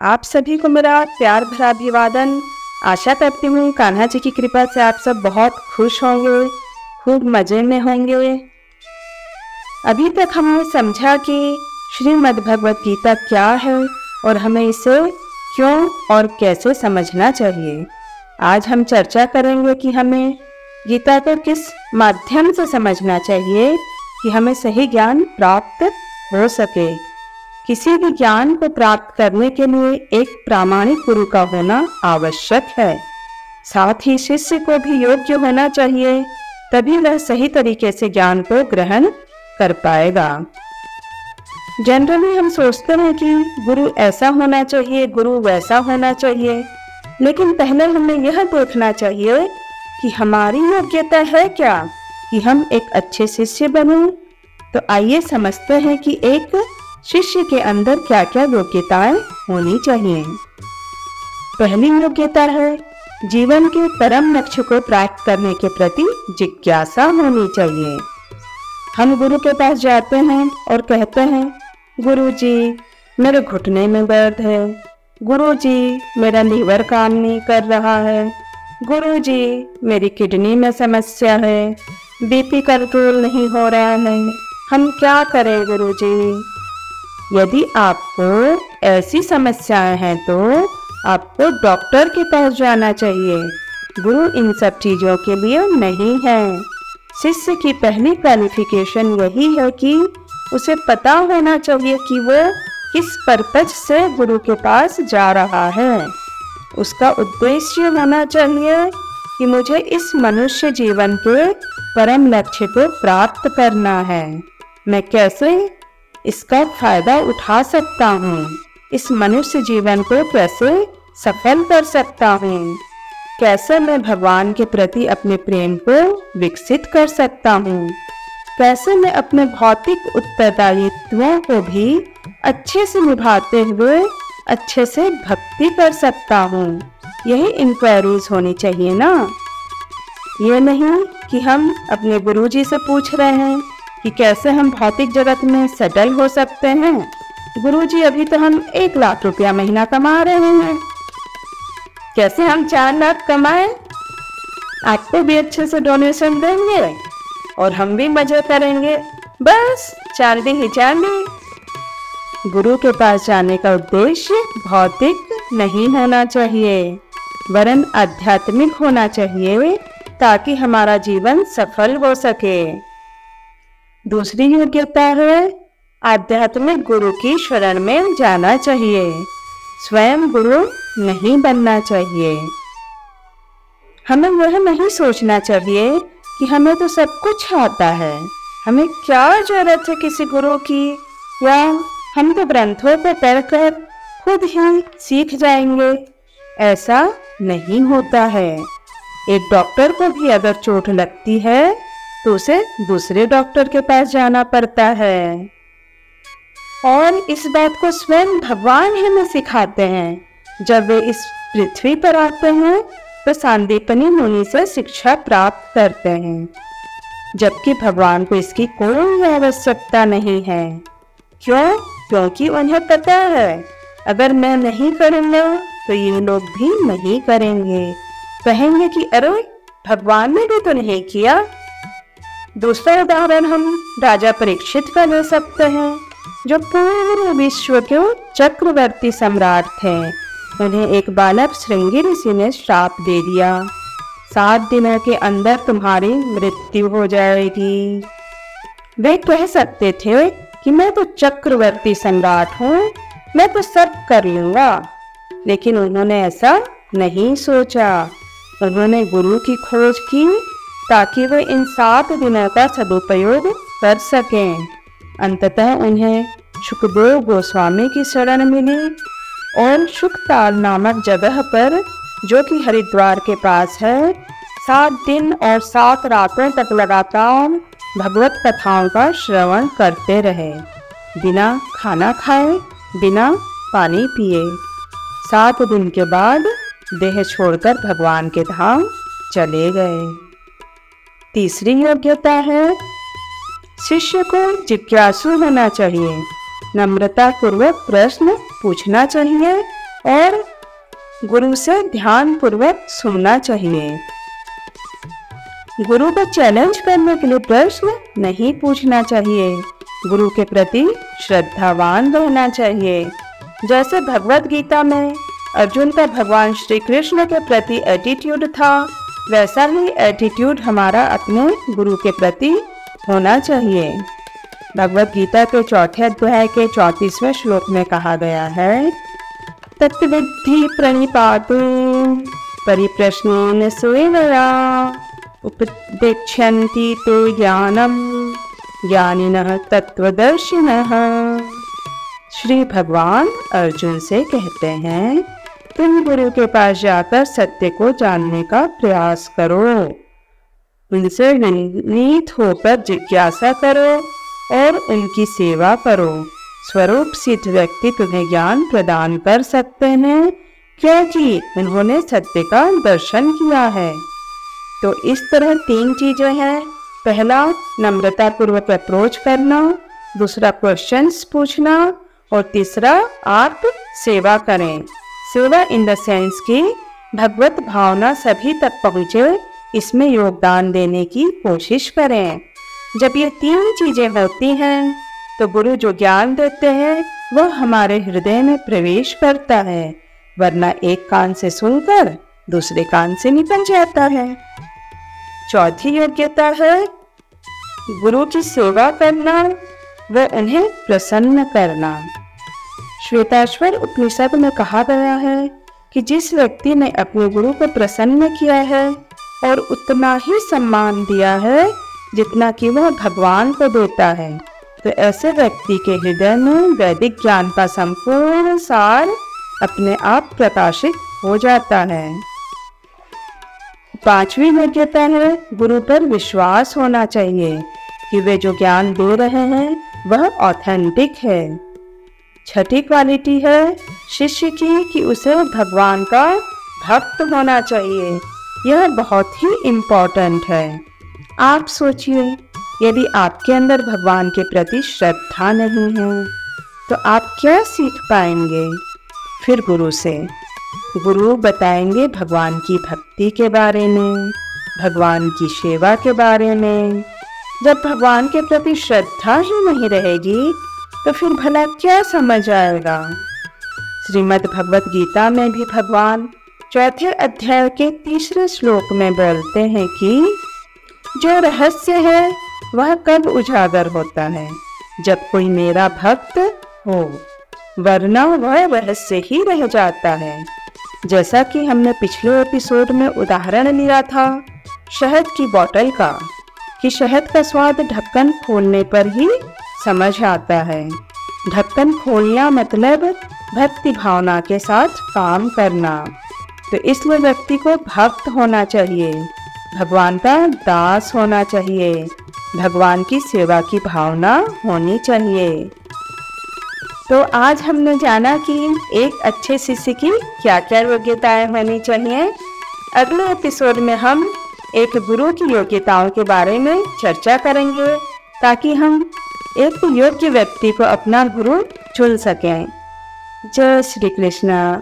आप सभी को मेरा प्यार भरा अभिवादन। आशा करती हूँ कान्हा जी की कृपा से आप सब बहुत खुश होंगे, खूब मज़े में होंगे। अभी तक हमने समझा कि श्रीमद् भगवत गीता क्या है और हमें इसे क्यों और कैसे समझना चाहिए। आज हम चर्चा करेंगे कि हमें गीता को किस माध्यम से समझना चाहिए कि हमें सही ज्ञान प्राप्त हो सके। किसी भी ज्ञान को प्राप्त करने के लिए एक प्रामाणिक गुरु का होना आवश्यक है। साथ ही शिष्य को भी योग्य होना चाहिए, तभी वह सही तरीके से ज्ञान को ग्रहण कर पाएगा। जनरली हम सोचते हैं कि गुरु ऐसा होना चाहिए, गुरु वैसा होना चाहिए, लेकिन पहले हमें यह देखना चाहिए कि हमारी योग्यता है क्या, कि हम एक अच्छे शिष्य बने। तो आइए समझते हैं कि एक शिष्य के अंदर क्या क्या योग्यताएँ होनी चाहिए? पहली योग्यता है, जीवन के परम लक्ष्य को प्राप्त करने के प्रति जिज्ञासा होनी चाहिए। हम गुरु के पास जाते हैं और कहते हैं गुरु जी मेरे घुटने में दर्द है। गुरु जी मेरा लीवर काम नहीं कर रहा है। गुरु जी मेरी किडनी में समस्या है। बीपी कंट्रोल नहीं हो रहा है। हम क्या करें गुरु जी यदि आपको ऐसी समस्याएँ हैं तो आपको डॉक्टर के पास जाना चाहिए। गुरु इन सब चीज़ों के लिए नहीं है। शिष्य की पहली क्वालिफिकेशन यही है कि उसे पता होना चाहिए कि वो किस पर्पज से गुरु के पास जा रहा है। उसका उद्देश्य होना चाहिए कि मुझे इस मनुष्य जीवन के परम लक्ष्य को प्राप्त करना है। मैं कैसे इसका फ़ायदा उठा सकता हूँ। इस मनुष्य जीवन को कैसे सफल कर सकता हूँ? कैसे मैं भगवान के प्रति अपने प्रेम को विकसित कर सकता हूँ? कैसे मैं अपने भौतिक उत्तरदायित्वों को भी अच्छे से निभाते हुए अच्छे से भक्ति कर सकता हूँ? यही इंक्वायरीज होनी चाहिए ना? ये नहीं कि हम अपने गुरुजी से पूछ रहे हैं। कि कैसे हम भौतिक जगत में सेटल हो सकते हैं। गुरुजी, अभी तो हम एक लाख रुपया महीना कमा रहे हैं। कैसे हम चार लाख कमाए? आपको भी अच्छे से डोनेशन देंगे और हम भी मज़े करेंगे। बस, चार दिन ही चांदी गुरु के पास जाने का उद्देश्य भौतिक नहीं होना चाहिए, वरन आध्यात्मिक होना चाहिए ताकि हमारा जीवन सफल हो सके। दूसरी योग्यता है। आध्यात्मिक गुरु की शरण में जाना चाहिए। स्वयं गुरु नहीं बनना चाहिए। हमें वह नहीं सोचना चाहिए कि हमें तो सब कुछ आता है। हमें क्या ज़रूरत है किसी गुरु की? या हम तो ग्रंथों पर पढ़कर खुद ही सीख जाएँगे। ऐसा नहीं होता है। एक डॉक्टर को भी अगर चोट लगती है तो उसे दूसरे डॉक्टर के पास जाना पड़ता है। और इस बात को स्वयं भगवान हमें सिखाते हैं। जब वे इस पृथ्वी पर आते हैं तो सांदीपनी मुनि से शिक्षा प्राप्त करते हैं। जबकि भगवान को इसकी कोई आवश्यकता नहीं है। क्यों? क्योंकि उन्हें पता है, अगर मैं नहीं करूँगा तो ये लोग भी नहीं करेंगे। कहेंगे कि, अरे, भगवान ने भी तो नहीं किया। दूसरा उदाहरण हम राजा परीक्षित का ले सकते हैं, जो पूरे विश्व के चक्रवर्ती सम्राट थे। उन्हें एक बालक श्रृंगी ऋषि ने श्राप दे दिया। सात दिनों के अंदर तुम्हारी मृत्यु हो जाएगी। वे कह सकते थे कि मैं तो चक्रवर्ती सम्राट हूँ, मैं तो सब कर लूँगा। लेकिन उन्होंने ऐसा नहीं सोचा। उन्होंने गुरु की खोज की ताकि वे इन सात दिनों का सदुपयोग कर सकें। अंततः उन्हें सुखदेव गोस्वामी की शरण मिली और सुखताल नामक जगह पर, जो कि हरिद्वार के पास है, सात दिन और सात रातों तक लगातार भगवत कथाओं का श्रवण करते रहे। बिना खाना खाए, बिना पानी पिए। सात दिन के बाद देह छोड़कर भगवान के धाम चले गए। तीसरी योग्यता है। शिष्य को जिज्ञासु होना चाहिए। नम्रता पूर्वक प्रश्न पूछना चाहिए और गुरु से ध्यान पूर्वक सुनना चाहिए। गुरु को चैलेंज करने के लिए प्रश्न नहीं पूछना चाहिए। गुरु के प्रति श्रद्धावान रहना चाहिए। जैसे भगवत गीता में अर्जुन का भगवान श्री कृष्ण के प्रति एटीट्यूड था वैसा ही एटीट्यूड हमारा अपने गुरु के प्रति होना चाहिए। भगवत गीता के चौथे अध्याय के चौतीसवें श्लोक में कहा गया है तत्विधि प्रणिपात परिप्रश्न सुविनया उपदेक्षन्ति तो ज्ञानम ज्ञानिन तत्वदर्शिन श्री भगवान अर्जुन से कहते हैं तुम गुरु के पास जाकर सत्य को जानने का प्रयास करो। उनसे नीत होकर जिज्ञासा करो और उनकी सेवा करो। स्वरूप सिद्ध व्यक्ति तुम्हें ज्ञान प्रदान कर सकते हैं, क्योंकि उन्होंने सत्य का दर्शन किया है। तो इस तरह तीन चीज़ें हैं। पहला नम्रता पूर्वक अप्रोच करना। दूसरा क्वेश्चंस पूछना। और तीसरा, आप सेवा करें। सेवा इन द सेंस की भगवत भावना सभी तक पहुँचे, इसमें योगदान देने की कोशिश करें। जब ये तीन चीज़ें होती हैं तो गुरु जो ज्ञान देते हैं, वह हमारे हृदय में प्रवेश करता है, वरना एक कान से सुनकर दूसरे कान से निकल जाता है। चौथी योग्यता है, गुरु की सेवा करना व उन्हें प्रसन्न करना। श्वेताश्वर उपनिषद में कहा गया है कि जिस व्यक्ति ने अपने गुरु को प्रसन्न किया है और उतना ही सम्मान दिया है जितना कि वह भगवान को देता है तो ऐसे व्यक्ति के हृदय में वैदिक ज्ञान का संपूर्ण सार अपने आप प्रकाशित हो जाता है। पांचवी योग्यता है गुरु पर विश्वास होना चाहिए कि वे जो ज्ञान दे रहे हैं, वह ऑथेंटिक है। छठी क्वालिटी है शिष्य की कि उसे भगवान का भक्त होना चाहिए। यह बहुत ही इम्पोर्टेंट है। आप सोचिए, यदि आपके अंदर भगवान के प्रति श्रद्धा नहीं है तो आप क्या सीख पाएँगे? फिर गुरु से। गुरु बताएँगे भगवान की भक्ति के बारे में, भगवान की सेवा के बारे में। जब भगवान के प्रति श्रद्धा ही नहीं रहेगी तो फिर भला क्या समझ आएगा? श्रीमद् भगवत गीता में भी भगवान चौथे अध्याय के तीसरे श्लोक में बोलते हैं कि, जो रहस्य है, वह कब उजागर होता है? जब कोई मेरा भक्त हो, वरना वह रहस्य ही रह जाता है। जैसा कि हमने पिछले एपिसोड में उदाहरण लिया था, शहद की बोतल का, कि शहद का स्वाद ढक्कन खोलने पर ही समझ आता है। ढक्कन खोलना मतलब भक्ति भावना के साथ काम करना। तो इसलिए व्यक्ति को भक्त होना चाहिए। भगवान का दास होना चाहिए। भगवान की सेवा की भावना होनी चाहिए। तो आज हमने जाना कि एक अच्छे शिष्य की क्या क्या योग्यताएँ होनी चाहिए। अगले एपिसोड में हम एक गुरु की योग्यताओं के बारे में चर्चा करेंगे, ताकि हम एक योग्य व्यक्ति को अपना गुरु चुन सकें। जय श्री कृष्ण।